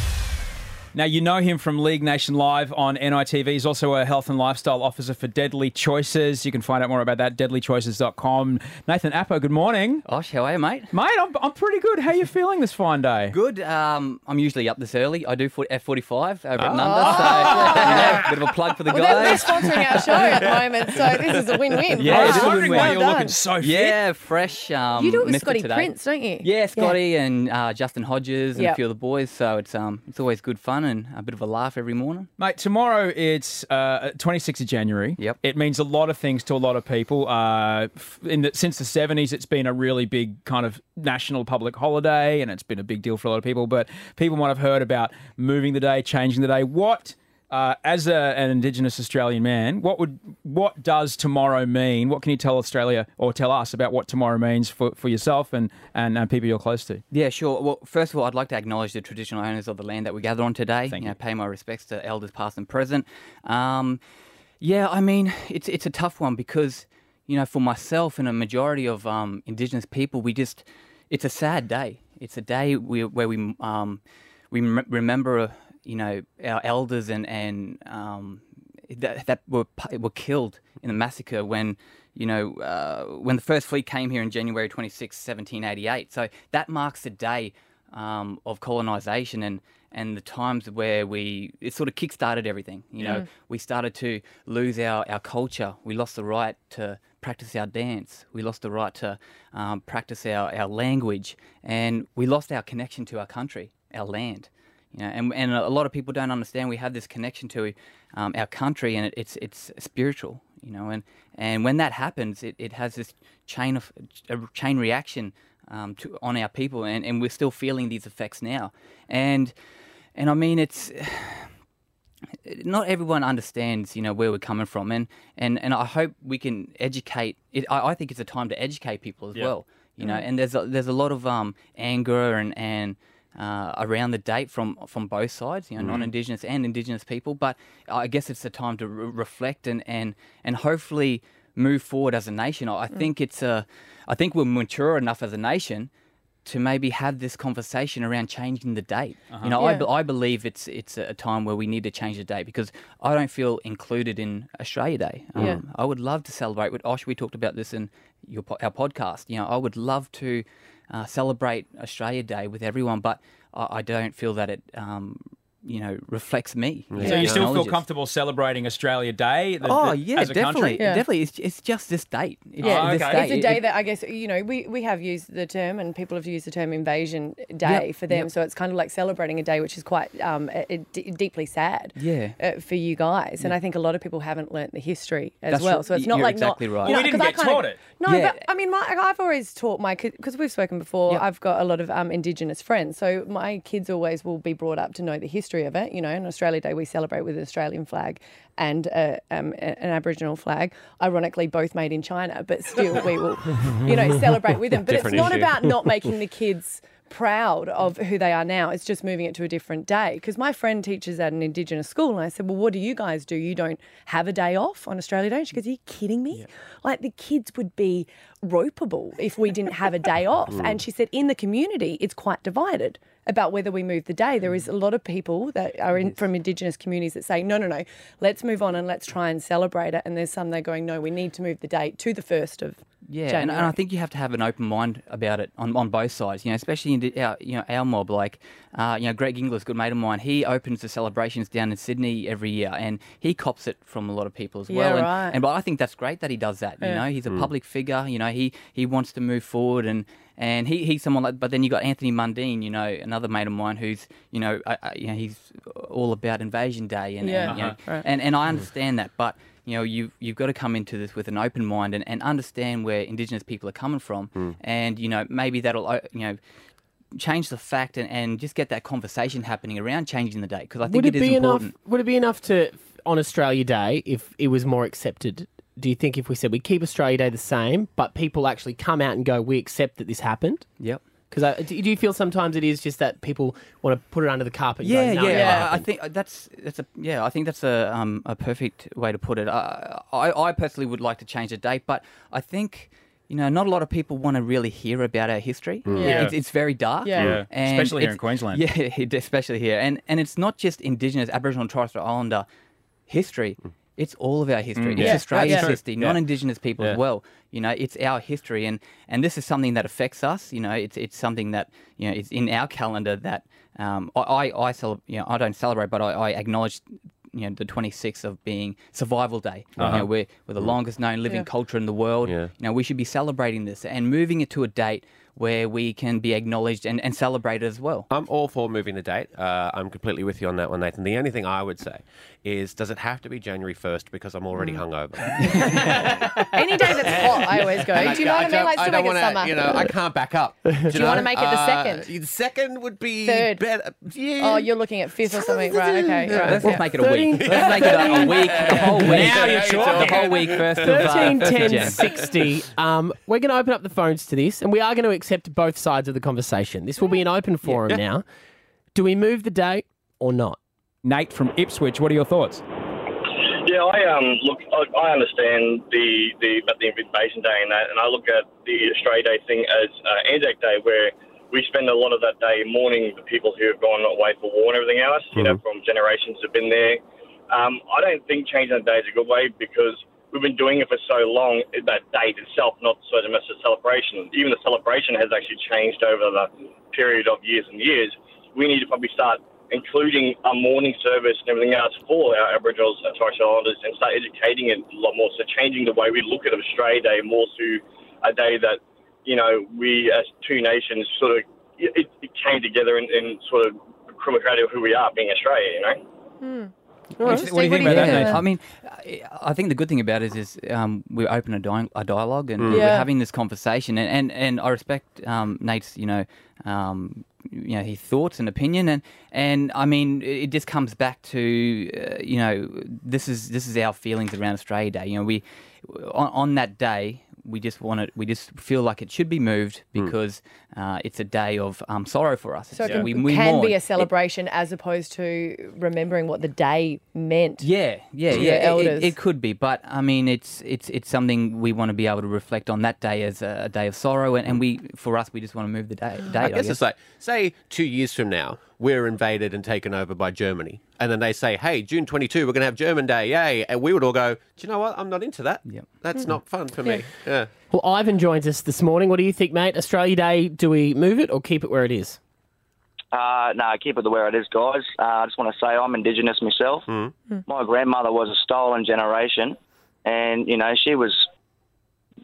[SPEAKER 8] Now, you know him from League Nation Live on NITV. He's also a health and lifestyle officer for Deadly Choices. You can find out more about that, deadlychoices.com. Nathan Appo, good morning.
[SPEAKER 16] Osh, how are you, mate?
[SPEAKER 8] Mate, I'm, I'm pretty good. How are you feeling this fine day?
[SPEAKER 16] Good. Um, I'm usually up this early. I do foot F45 over at
[SPEAKER 8] Ah.
[SPEAKER 16] Nundah, so yeah, bit of a plug for the
[SPEAKER 15] Well, they're, they're sponsoring our show at the moment, so this is a win-win.
[SPEAKER 16] Yeah,
[SPEAKER 15] for
[SPEAKER 16] it a
[SPEAKER 8] wondering why
[SPEAKER 15] Well
[SPEAKER 8] you're
[SPEAKER 15] done.
[SPEAKER 8] looking so fit.
[SPEAKER 16] Yeah, fresh. Um,
[SPEAKER 15] You do it with Scotty
[SPEAKER 16] today.
[SPEAKER 15] Prince, don't you?
[SPEAKER 16] Yeah, Scotty and uh, Justin Hodges and
[SPEAKER 15] Yep.
[SPEAKER 16] a few of the boys. So it's um, it's always good fun and a bit of a laugh every morning.
[SPEAKER 8] Mate, tomorrow it's uh, 26th of January.
[SPEAKER 16] Yep.
[SPEAKER 8] It means a lot of things to a lot of people. Uh, in the, since the 70s, it's been a really big kind of national public holiday, and it's been a big deal for a lot of people. But people might have heard about moving the day, changing the day. What, uh, as a, an Indigenous Australian man, what would what does tomorrow mean? What can you tell Australia or tell us about what tomorrow means for, for yourself and, and, and people you're close to?
[SPEAKER 16] Yeah, sure. Well, first of all, I'd like to acknowledge the traditional owners of the land that we gather on today. you know, pay my respects to elders past and present. Um, yeah, I mean, it's it's a tough one because you know, for myself and a majority of um, Indigenous people, we just it's a sad day. It's a day we, where we um, we rem- remember, uh, you know, our elders and and um, that, that were were killed in the massacre when you know uh, when the first fleet came here in January 26, 1788. So that marks the day um, of colonisation and and the times where we it sort of kick-started everything. You know,
[SPEAKER 17] Yeah.
[SPEAKER 16] we started to lose our, our culture. We lost the right to practice our dance. We lost the right to um, practice our, our language, and we lost our connection to our country, our land. You know, and, and a lot of people don't understand we have this connection to um, our country, and it, it's it's spiritual. You know, and, and when that happens, it, it has this chain of a chain reaction um, to on our people, and, and we're still feeling these effects now. And and I mean, it's [SIGHS] not everyone understands, you know, where we're coming from, and and, and I hope we can educate. It, I, I think it's a time to educate people as
[SPEAKER 17] Yeah.
[SPEAKER 16] well, you know.
[SPEAKER 17] Mm.
[SPEAKER 16] And there's a, there's a lot of um, anger and and uh, around the date from from both sides, you know,
[SPEAKER 17] Mm.
[SPEAKER 16] non-indigenous and indigenous people. But I guess it's a time to re- reflect and and and hopefully move forward as a nation. I I
[SPEAKER 17] Mm.
[SPEAKER 16] think it's a, I think we're mature enough as a nation to maybe have this conversation around changing the date.
[SPEAKER 17] Uh-huh.
[SPEAKER 16] You know, I,
[SPEAKER 17] Yeah.
[SPEAKER 16] be- I believe it's it's a time where we need to change the date because I don't feel included in Australia Day. Um,
[SPEAKER 17] Yeah.
[SPEAKER 16] I would love to celebrate with Osh. We talked about this in your our podcast. You know, I would love to uh, celebrate Australia Day with everyone, but I, I don't feel that it. Um, you know, reflects me.
[SPEAKER 8] So you still feel comfortable celebrating Australia Day? the-
[SPEAKER 16] Oh
[SPEAKER 8] the-
[SPEAKER 16] yeah,
[SPEAKER 8] as a
[SPEAKER 16] definitely,
[SPEAKER 8] country?
[SPEAKER 16] definitely. It's, it's just this date. It's
[SPEAKER 6] Yeah,
[SPEAKER 16] this
[SPEAKER 6] it's
[SPEAKER 16] date.
[SPEAKER 6] a day
[SPEAKER 16] it-
[SPEAKER 6] that I guess you know we, we have used the term and people have used the term Invasion Day
[SPEAKER 16] Yep,
[SPEAKER 6] for them.
[SPEAKER 16] yep.
[SPEAKER 6] So it's kind of like celebrating a day which is quite um, a- a d- deeply sad.
[SPEAKER 16] Yeah.
[SPEAKER 6] Uh, for you guys, and I think a lot of people haven't learnt the history as
[SPEAKER 16] That's
[SPEAKER 6] well. So it's not
[SPEAKER 16] You're
[SPEAKER 6] like
[SPEAKER 16] exactly
[SPEAKER 6] not.
[SPEAKER 16] right. Well,
[SPEAKER 6] know,
[SPEAKER 16] we didn't
[SPEAKER 6] 'cause I
[SPEAKER 16] get
[SPEAKER 6] kind of-
[SPEAKER 16] taught it.
[SPEAKER 6] No,
[SPEAKER 16] Yeah.
[SPEAKER 6] but I mean, my, I've always taught my because we've spoken before. I've got a lot of um, Indigenous friends, so my kids always will be brought up to know the history of it. You know, on Australia Day we celebrate with an Australian flag and uh, um, an Aboriginal flag. Ironically, both made in China, but still we will, you know, celebrate with them. But
[SPEAKER 17] Different
[SPEAKER 6] it's not
[SPEAKER 17] issue.
[SPEAKER 6] about not making the kids proud of who they are now. It's just moving it to a different day. Because my friend teaches at an Indigenous school, and I said, "Well, what do you guys do? You don't have a day off on Australia Day?" And she goes, "Are you kidding me? Like the kids would be ropeable if we didn't have a day off.
[SPEAKER 17] Mm.
[SPEAKER 6] And she said, in the community, it's quite divided about whether we move the day. There is a lot of people that are in, from Indigenous communities that say, no, no, no, let's move on and let's try and celebrate it. And there's some that are going, no, we need to move the date to the 1st of
[SPEAKER 16] Yeah, and, and I think you have to have an open mind about it on, on both sides. You know, especially in the- our you know our mob. Like, uh, you know, Greg Inglis, good mate of mine. He opens the celebrations down in Sydney every year, and he cops it from a lot of people as
[SPEAKER 6] Yeah,
[SPEAKER 16] well. and,
[SPEAKER 6] right.
[SPEAKER 16] and but I think that's great that he does that. You
[SPEAKER 6] Yeah.
[SPEAKER 16] know, he's a
[SPEAKER 6] Mm.
[SPEAKER 16] public figure. You know, he he wants to move forward and. And he, he's someone like, but then you got Anthony Mundine, you know, another mate of mine who's, you know, uh, uh, you know, he's all about Invasion Day, and
[SPEAKER 6] Yeah.
[SPEAKER 16] and, you know,
[SPEAKER 6] Uh-huh. Right.
[SPEAKER 16] and and I understand that, but you know, you've you've got to come into this with an open mind and, and understand where Indigenous people are coming from, and you know, maybe that'll uh, you know change the fact and, and just get that conversation happening around changing the date because I think
[SPEAKER 9] would it,
[SPEAKER 16] it is
[SPEAKER 9] be
[SPEAKER 16] important.
[SPEAKER 9] enough? Would it be enough to on Australia Day if it was more accepted? Do you think if we said we keep Australia Day the same, but people actually come out and go, we accept that this happened?
[SPEAKER 16] Yep.
[SPEAKER 9] Because do do you feel sometimes it is just that people want to put it under the carpet? And
[SPEAKER 16] Yeah,
[SPEAKER 9] go, no, it
[SPEAKER 16] yeah. I- I think that's that's a yeah. I think that's a um, a perfect way to put it. I, I I personally would like to change the date, but I think. You know, not a lot of people want to really hear about our history.
[SPEAKER 8] Mm. Yeah.
[SPEAKER 16] It's, it's very dark.
[SPEAKER 8] Yeah. Yeah.
[SPEAKER 16] And
[SPEAKER 8] Especially here in Queensland. [LAUGHS]
[SPEAKER 16] Yeah, especially here. And and it's not just Indigenous, Aboriginal and Torres Strait Islander history. It's all of our history.
[SPEAKER 8] Mm.
[SPEAKER 16] It's
[SPEAKER 8] Yeah.
[SPEAKER 16] Australia's
[SPEAKER 8] Yeah.
[SPEAKER 16] history,
[SPEAKER 8] Yeah.
[SPEAKER 16] non-Indigenous people
[SPEAKER 8] Yeah.
[SPEAKER 16] as well. You know, it's our history, and and this is something that affects us. You know, it's it's something that you know is in our calendar that um, I I, I cele- you know I don't celebrate, but I, I acknowledge. You know, the 26th of being Survival Day. You
[SPEAKER 8] Uh-huh.
[SPEAKER 16] know, we're, we're the
[SPEAKER 8] Mm.
[SPEAKER 16] longest known living
[SPEAKER 8] Yeah.
[SPEAKER 16] culture in the world.
[SPEAKER 8] Yeah.
[SPEAKER 16] You know, we should be celebrating this and moving it to a date where we can be acknowledged and, and celebrated as well.
[SPEAKER 5] I'm all for moving the date. Uh, I'm completely with you on that one, Nathan. The only thing I would say is, does it have to be January 1st because I'm already
[SPEAKER 6] Mm.
[SPEAKER 5] hungover? [LAUGHS]
[SPEAKER 6] Any day that's hot, I always go. Do you know what I mean? Like,
[SPEAKER 5] I
[SPEAKER 6] still
[SPEAKER 5] don't
[SPEAKER 6] make
[SPEAKER 5] wanna-
[SPEAKER 6] summer.
[SPEAKER 5] You know, I can't back up. [LAUGHS] Do you,
[SPEAKER 6] you wanna make it the
[SPEAKER 5] Uh,
[SPEAKER 6] second?
[SPEAKER 5] The second would be
[SPEAKER 6] Third.
[SPEAKER 5] better. Yeah.
[SPEAKER 6] Oh, you're looking at fifth or something, right? Okay, [LAUGHS] right.
[SPEAKER 16] Let's,
[SPEAKER 6] yeah.
[SPEAKER 16] make it a week. Let's make it a, a week, the whole week.
[SPEAKER 9] Now you're
[SPEAKER 16] The whole week, first of, uh,
[SPEAKER 9] 13, 10, 60. Um, we're going to open up the phones to this, and we are going to accept both sides of the conversation. This will be an open forum
[SPEAKER 8] Yeah.
[SPEAKER 9] now. Do we move the date or not?
[SPEAKER 8] Nate from Ipswich, what are your thoughts?
[SPEAKER 17] Yeah, I um look. I, I understand the the about the invasion day and that, and I look at the Australia Day thing as uh, Anzac Day, where we spend a lot of that day mourning the people who have gone away for war and everything else. You know, from generations have been there. Um, I don't think changing the day is a good way because we've been doing it for so long. That date itself, not so much the celebration. Even the celebration has actually changed over the period of years and years. We need to probably start including a morning service and everything else for our Aboriginals and Torres Strait Islanders and start educating it a lot more. So changing the way we look at Australia Day more to a day that, you know, we as two nations sort of, it, it came together and, sort of created who we are being Australia, you know? Hmm.
[SPEAKER 16] What
[SPEAKER 6] Steve,
[SPEAKER 16] do you think
[SPEAKER 6] what
[SPEAKER 16] about
[SPEAKER 6] do you
[SPEAKER 16] that,
[SPEAKER 6] think?
[SPEAKER 16] Nate? I mean, I- I think the good thing about it is, is um, we open a, di- a dialogue and
[SPEAKER 6] Mm.
[SPEAKER 16] we're having this conversation, and, and, and I respect um, Nate's, you know, um, you know, his thoughts and opinion, and and I mean, it it just comes back to, uh, you know, this is this is our feelings around Australia Day. You know, we on, on that day. We just want it. We just feel like it should be moved because uh, it's a day of um, sorrow for us.
[SPEAKER 6] So it can,
[SPEAKER 16] we, we
[SPEAKER 6] can
[SPEAKER 16] mourn.
[SPEAKER 6] be a
[SPEAKER 16] It-
[SPEAKER 6] celebration as opposed to remembering what the day meant.
[SPEAKER 16] Yeah, yeah,
[SPEAKER 6] to
[SPEAKER 16] yeah.
[SPEAKER 6] your
[SPEAKER 16] it-
[SPEAKER 6] elders.
[SPEAKER 16] It, it could be, but I mean, it's it's it's something we want to be able to reflect on that day as a, a day of sorrow, and, and we for us we just want to move the day. Date,
[SPEAKER 5] I guess it's like, say, two years from now, we're invaded and taken over by Germany. And then they say, hey, June 22, we're going to have German Day, yay. And we would all go, do you know what? I'm not into that.
[SPEAKER 16] Yep.
[SPEAKER 5] That's
[SPEAKER 6] Hmm.
[SPEAKER 5] not fun for me. Yeah.
[SPEAKER 9] Well, Ivan joins us this morning. What do you think, mate? Australia Day, do we move it or keep it where it is?
[SPEAKER 18] Uh, no, keep it the where it is, guys. Uh, I just want to say I'm Indigenous myself. My grandmother was a stolen generation, and you know she was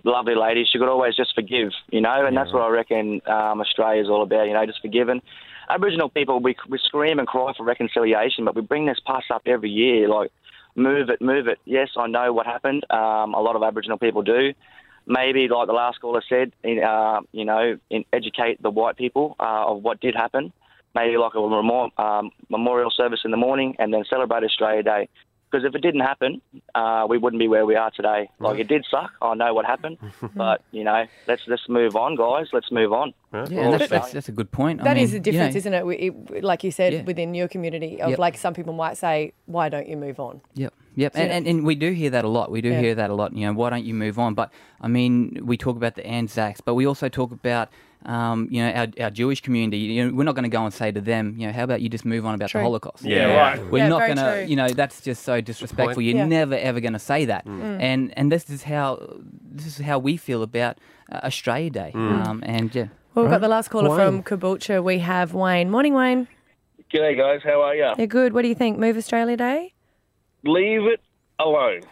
[SPEAKER 18] lovely lady. She could always just forgive, you know, and that's what I reckon um, Australia's all about. You know, just forgiving. Aboriginal people, we we scream and cry for reconciliation, but we bring this past up every year. Like, move it, move it. Yes, I know what happened. Um, a lot of Aboriginal people do. Maybe, like the last caller said, in, uh, you know, in, educate the white people uh, of what did happen maybe like a memorial, um, memorial service in the morning and then celebrate Australia Day. Because if it didn't happen, uh, we wouldn't be where we are today. Like it did suck. I know what happened, [LAUGHS] but you know, let's let's move on, guys. Let's move on.
[SPEAKER 16] Yeah,
[SPEAKER 18] We're
[SPEAKER 16] and
[SPEAKER 18] all
[SPEAKER 16] that's, that's, that's a good point.
[SPEAKER 6] That
[SPEAKER 16] I
[SPEAKER 6] is
[SPEAKER 16] mean,
[SPEAKER 6] the
[SPEAKER 16] you know,
[SPEAKER 6] difference, isn't it? We- it? Like you said,
[SPEAKER 16] Yeah.
[SPEAKER 6] within your community, of
[SPEAKER 16] Yep.
[SPEAKER 6] like some people might say, "Why don't you move on?"
[SPEAKER 16] Yep. Yep, and, and, and we do hear that a lot. We do
[SPEAKER 6] Yeah.
[SPEAKER 16] hear that a lot. You know, why don't you move on? But I mean, we talk about the Anzacs, but we also talk about, um, you know, our, our Jewish community. You know, we're not going to go and say to them, you know, how about you just move on about
[SPEAKER 6] True.
[SPEAKER 16] the Holocaust?
[SPEAKER 5] Yeah, right.
[SPEAKER 16] We're
[SPEAKER 6] Yeah,
[SPEAKER 16] not going to, you know, that's just so disrespectful. You're
[SPEAKER 6] Yeah.
[SPEAKER 16] never ever going to say that.
[SPEAKER 6] Mm.
[SPEAKER 16] And and this is how this is how we feel about uh, Australia Day.
[SPEAKER 5] Mm.
[SPEAKER 16] Um, and yeah.
[SPEAKER 6] Well, we've got the last caller
[SPEAKER 16] Wayne.
[SPEAKER 6] from Caboolture. We have Wayne. Morning, Wayne.
[SPEAKER 19] G'day, guys. How are you?
[SPEAKER 6] They're good. What do you think? Move Australia Day?
[SPEAKER 19] Leave it alone.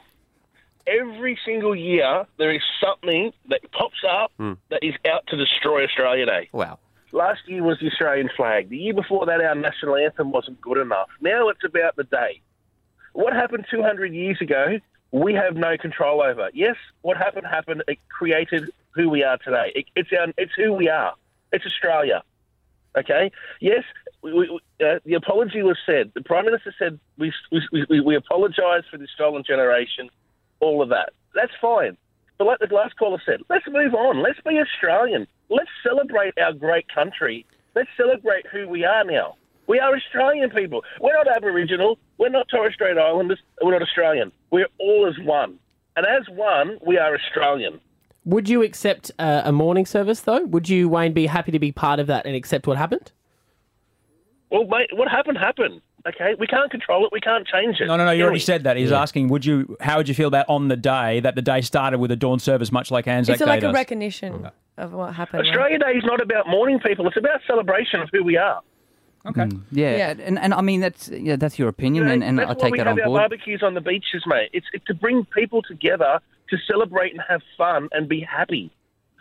[SPEAKER 19] Every single year, there is something that pops up that is out to destroy Australia Day.
[SPEAKER 16] Wow.
[SPEAKER 19] Last year was the Australian flag. The year before that, our national anthem wasn't good enough. Now it's about the day. What happened 200 years ago, we have no control over. Yes, what happened happened. It created who we are today. It, it's our, it's who we are. It's Australia. Okay. Yes, we, we, uh, the apology was said. The prime minister said we we, we, we apologise for the stolen generation. All of that. That's fine. But like the last caller said, let's move on. Let's be Australian. Let's celebrate our great country. Let's celebrate who we are now. We are Australian people. We're not Aboriginal. We're not Torres Strait Islanders. We're not Australian. We're all as one. And as one, we are Australian.
[SPEAKER 9] Would you accept uh, a mourning service though? Would you, Wayne, be happy to be part of that and accept what happened?
[SPEAKER 19] Well, mate, what happened happened. Okay, we can't control it. We can't change it.
[SPEAKER 8] No, no, no. You already
[SPEAKER 19] we?
[SPEAKER 8] said that. He's asking, would you? How would you feel about on the day that the day started with a dawn service, much like Anzac
[SPEAKER 6] Is it
[SPEAKER 8] Day
[SPEAKER 6] like a
[SPEAKER 8] does?
[SPEAKER 6] recognition of what happened?
[SPEAKER 19] Australia Day is not about mourning people. It's about celebration of who we are.
[SPEAKER 8] Okay.
[SPEAKER 16] Yeah,
[SPEAKER 6] Yeah.
[SPEAKER 16] And, and I mean that's yeah, that's your opinion,
[SPEAKER 19] You know,
[SPEAKER 16] and, and
[SPEAKER 19] that's
[SPEAKER 16] I
[SPEAKER 19] why
[SPEAKER 16] take
[SPEAKER 19] we
[SPEAKER 16] that
[SPEAKER 19] have
[SPEAKER 16] on
[SPEAKER 19] our
[SPEAKER 16] board.
[SPEAKER 19] barbecues on the beaches, mate. It's, it's to bring people together to celebrate and have fun and be happy.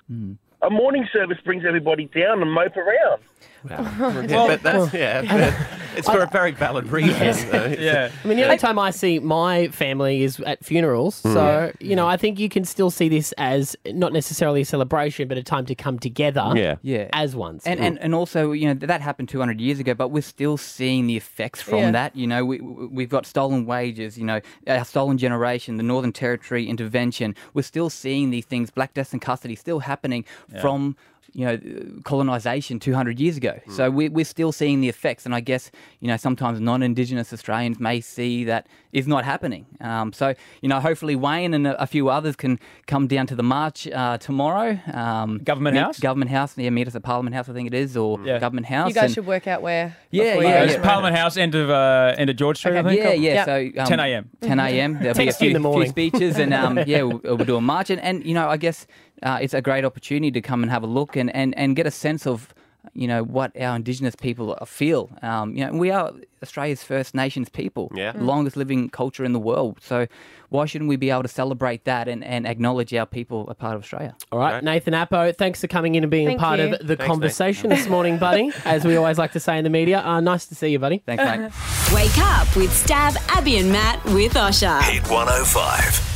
[SPEAKER 16] Hmm.
[SPEAKER 19] A mourning service brings everybody down and mope around. [LAUGHS]
[SPEAKER 5] Yeah, but that's, yeah, [LAUGHS] but it's for a very valid [LAUGHS] reason. though.
[SPEAKER 8] Yeah.
[SPEAKER 9] I mean, the only time I see my family is at funerals. Hmm. So, you know, I think you can still see this as not necessarily a celebration, but a time to come together
[SPEAKER 5] Yeah.
[SPEAKER 16] Yeah.
[SPEAKER 9] as one.
[SPEAKER 16] And, and and also, you know, that happened 200 years ago, but we're still seeing the effects from
[SPEAKER 6] Yeah.
[SPEAKER 16] that. You know, we, we've got stolen wages, you know, our stolen generation, the Northern Territory intervention. We're still seeing these things, Black Death and custody, still happening from, you know, colonisation 200 years ago. So hmm. we, we're still seeing the effects. And I guess, you know, sometimes non Indigenous Australians may see that is not happening. Um, so, you know, hopefully Wayne and a, a few others can come down to the march uh, tomorrow. Um,
[SPEAKER 8] Government
[SPEAKER 16] meet-
[SPEAKER 8] House?
[SPEAKER 16] Government House, yeah, meet us at Parliament House, I think it is, or
[SPEAKER 8] Yeah.
[SPEAKER 16] Government House.
[SPEAKER 6] You guys
[SPEAKER 16] and-
[SPEAKER 6] should work out where.
[SPEAKER 16] Yeah,
[SPEAKER 6] before
[SPEAKER 16] yeah,
[SPEAKER 6] you go
[SPEAKER 8] it's Parliament House, end of uh, end of George Street, I
[SPEAKER 6] Okay.
[SPEAKER 8] think.
[SPEAKER 16] Yeah, yeah.
[SPEAKER 6] Yep.
[SPEAKER 16] So um,
[SPEAKER 8] 10 a.m..
[SPEAKER 16] 10 a.m. There'll be a few,
[SPEAKER 9] in the
[SPEAKER 16] few speeches, and um, [LAUGHS] yeah, we'll, we'll do a march, and, and you know, I guess uh, it's a great opportunity to come and have a look and, and, and get a sense of you know what our Indigenous people feel. Um, you know, we are Australia's First Nations people,
[SPEAKER 5] Yeah. Mm.
[SPEAKER 16] longest living culture in the world. So why shouldn't we be able to celebrate that and, and acknowledge our people are part of Australia?
[SPEAKER 9] All right, Nathan Appo, thanks for coming in and being
[SPEAKER 6] Thank
[SPEAKER 9] a part
[SPEAKER 6] you.
[SPEAKER 9] of the
[SPEAKER 5] Thanks,
[SPEAKER 9] conversation this morning, [LAUGHS] buddy. As we always like to say in the media, uh, nice to see you, buddy.
[SPEAKER 16] Thanks, mate. [LAUGHS]
[SPEAKER 11] Wake up with Stav, Abby, and Matt with Osher.
[SPEAKER 10] Hit 105.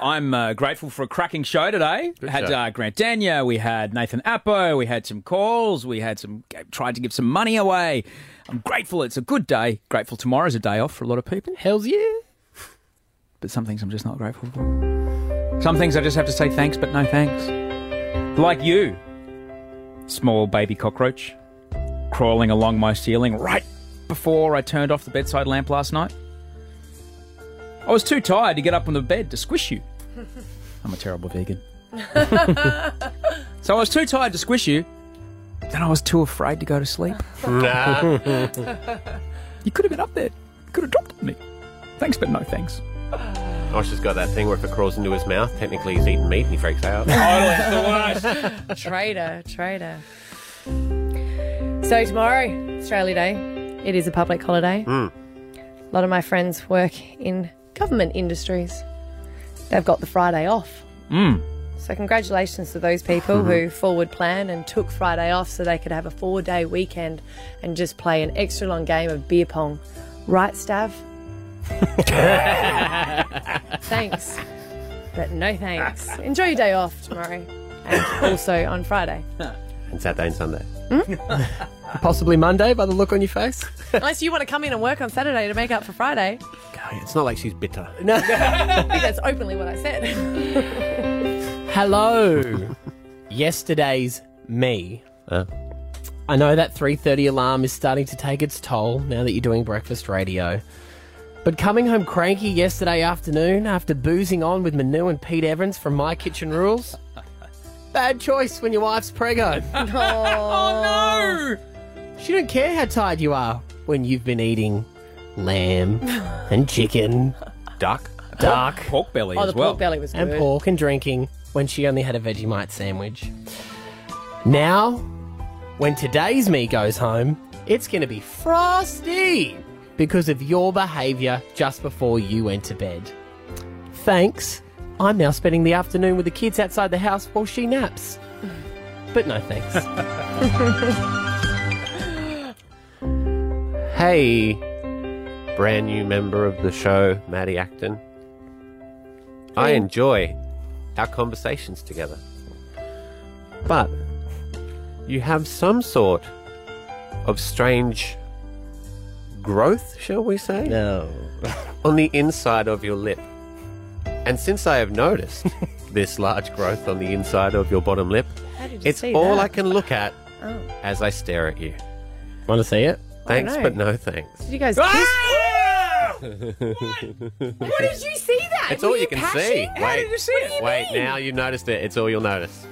[SPEAKER 8] I'm uh, grateful for a cracking show today. We had uh, Grant Denyer, we had Nathan Appo, we had some calls, we had some tried to give some money away. I'm grateful. It's a good day. Grateful tomorrow's a day off for a lot of people.
[SPEAKER 9] Hells yeah.
[SPEAKER 8] But some things I'm just not grateful for. Some things I just have to say thanks, but no thanks. Like you, small baby cockroach, crawling along my ceiling right before I turned off the bedside lamp last night. I was too tired to get up on the bed to squish you. I'm a terrible vegan. [LAUGHS] so I was too tired to squish you, then I was too afraid to go to sleep.
[SPEAKER 5] Nah.
[SPEAKER 8] You could have been up there. You could have dropped on me. Thanks, but no thanks.
[SPEAKER 5] Osh has got that thing where if it crawls into his mouth, technically he's eating meat and he freaks out. [LAUGHS]
[SPEAKER 6] traitor, traitor. So tomorrow, Australia Day, it is a public holiday.
[SPEAKER 5] Mm.
[SPEAKER 6] A lot of my friends work in government industries. They've got the Friday off.
[SPEAKER 8] Mm.
[SPEAKER 6] So congratulations to those people who forward plan and took Friday off so they could have a four day weekend and just play an extra long game of beer pong. Right, Stav? [LAUGHS] thanks. But no thanks. Enjoy your day off tomorrow and also on Friday. [LAUGHS]
[SPEAKER 5] and Saturday and Sunday. Hmm? [LAUGHS]
[SPEAKER 9] Possibly Monday by the look on your face.
[SPEAKER 6] Unless you want to come in and work on Saturday to make up for Friday.
[SPEAKER 5] It's not like she's bitter. [LAUGHS]
[SPEAKER 6] I think that's openly what I said. [LAUGHS]
[SPEAKER 9] Hello. Yesterday's me.
[SPEAKER 5] Huh?
[SPEAKER 9] I know that 3:30 alarm is starting to take its toll now that you're doing breakfast radio. But coming home cranky yesterday afternoon after boozing on with Manu and Pete Evans from My Kitchen Rules. Bad choice when your wife's prego. [LAUGHS]
[SPEAKER 14] oh no!
[SPEAKER 9] She don't care how tired you are when you've been eating lamb and chicken,
[SPEAKER 5] duck,
[SPEAKER 9] duck,
[SPEAKER 8] pork belly
[SPEAKER 6] Oh, the pork belly was
[SPEAKER 9] and
[SPEAKER 6] good.
[SPEAKER 9] pork and drinking when she only had a Vegemite sandwich. Now, when today's me goes home, it's going to be frosty because of your behaviour just before you went to bed. Thanks. I'm now spending the afternoon with the kids outside the house while she naps. But no thanks. [LAUGHS]
[SPEAKER 5] Hey, brand new member of the show, Maddie Acton. I enjoy our conversations together. But you have some sort of strange growth, shall we say?
[SPEAKER 7] No. [LAUGHS]
[SPEAKER 5] on the inside of your lip. And since I have noticed [LAUGHS] this large growth on the inside of your bottom lip,
[SPEAKER 6] you
[SPEAKER 5] it's all
[SPEAKER 6] that?
[SPEAKER 5] I can look at
[SPEAKER 6] Oh.
[SPEAKER 5] as I stare at you.
[SPEAKER 9] Want to see it?
[SPEAKER 5] Thanks, but no thanks.
[SPEAKER 6] Did you guys kiss?
[SPEAKER 5] Ah!
[SPEAKER 6] What did you see that?
[SPEAKER 5] It's
[SPEAKER 6] Were
[SPEAKER 5] all you
[SPEAKER 6] you
[SPEAKER 5] can
[SPEAKER 6] pashing?
[SPEAKER 5] see.
[SPEAKER 6] How
[SPEAKER 5] Wait,
[SPEAKER 6] did you see it? Do you
[SPEAKER 5] wait.
[SPEAKER 6] mean?
[SPEAKER 5] Now you've noticed it. It's all you'll notice.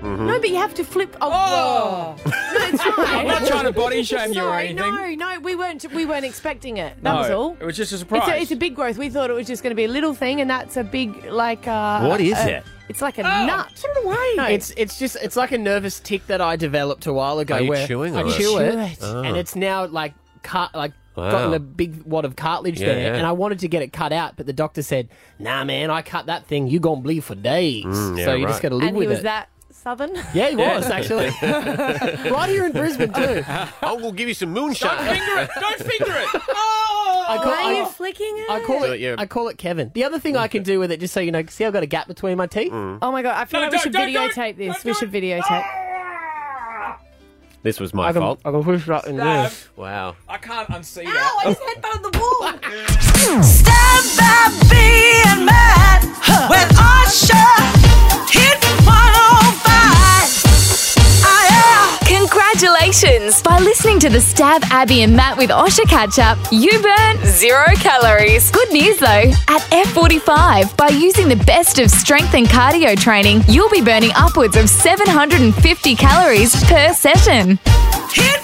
[SPEAKER 5] Mhm.
[SPEAKER 6] No, but you have to flip. Oh, no, it's [LAUGHS] fine.
[SPEAKER 14] I'm not trying to body shame you or
[SPEAKER 6] Sorry,
[SPEAKER 14] anything.
[SPEAKER 6] No, no, we weren't. We weren't expecting it. That
[SPEAKER 14] No,
[SPEAKER 6] was all.
[SPEAKER 14] It was just a
[SPEAKER 6] It's
[SPEAKER 14] surprise.
[SPEAKER 6] a, it's a big growth. We thought it was just going to be a little thing, and that's a big like. Uh,
[SPEAKER 9] What is
[SPEAKER 6] uh,
[SPEAKER 9] it?
[SPEAKER 6] It's like a
[SPEAKER 14] Oh.
[SPEAKER 6] nut. Put it away. No,
[SPEAKER 9] It's it's just it's like a nervous tic that I developed a while ago.
[SPEAKER 5] Are you
[SPEAKER 9] where
[SPEAKER 5] chewing
[SPEAKER 9] I
[SPEAKER 5] on it?
[SPEAKER 9] chew
[SPEAKER 5] Chew
[SPEAKER 9] it,
[SPEAKER 5] it. Oh.
[SPEAKER 9] and it's now like cut like
[SPEAKER 5] Wow.
[SPEAKER 9] gotten a big wad of cartilage
[SPEAKER 5] Yeah,
[SPEAKER 9] there,
[SPEAKER 5] yeah.
[SPEAKER 9] and I wanted to get it cut out, but the doctor said, "Nah, man, I cut that thing. You gonna bleed for days.
[SPEAKER 5] Mm, yeah,
[SPEAKER 9] so you just
[SPEAKER 5] right.
[SPEAKER 9] got to live
[SPEAKER 6] and
[SPEAKER 9] with
[SPEAKER 6] he was
[SPEAKER 9] it."
[SPEAKER 6] that southern.
[SPEAKER 9] Yeah, he was actually [LAUGHS] [LAUGHS] right here in Brisbane too.
[SPEAKER 5] I'm gonna give you some moonshine.
[SPEAKER 14] Don't finger it! Don't finger it! [LAUGHS] Oh!
[SPEAKER 9] I call,
[SPEAKER 6] Are you flicking it?
[SPEAKER 9] I call it.
[SPEAKER 5] it, yeah.
[SPEAKER 9] I call it Kevin. The other thing I can do with it, just so you know, see, I've got a gap between my teeth. Mm.
[SPEAKER 6] Oh my god! I feel
[SPEAKER 14] No,
[SPEAKER 6] like we
[SPEAKER 14] don't-
[SPEAKER 6] should
[SPEAKER 14] don't- don't-
[SPEAKER 6] videotape this. We should videotape.
[SPEAKER 5] This was my
[SPEAKER 9] I can,
[SPEAKER 5] fault.
[SPEAKER 9] I can push that in there.
[SPEAKER 14] Stav.
[SPEAKER 5] Wow.
[SPEAKER 14] I can't unsee
[SPEAKER 6] Ow!
[SPEAKER 14] that.
[SPEAKER 6] I just headbutted the wall.
[SPEAKER 2] Stand by being mad when Osher hit
[SPEAKER 1] Congratulations! By listening to the Stav Abby and Matt with Osher catch up, you burn zero calories. Good news though, at F45, by using the best of strength and cardio training, you'll be burning upwards of 750 calories per session.
[SPEAKER 2] Hit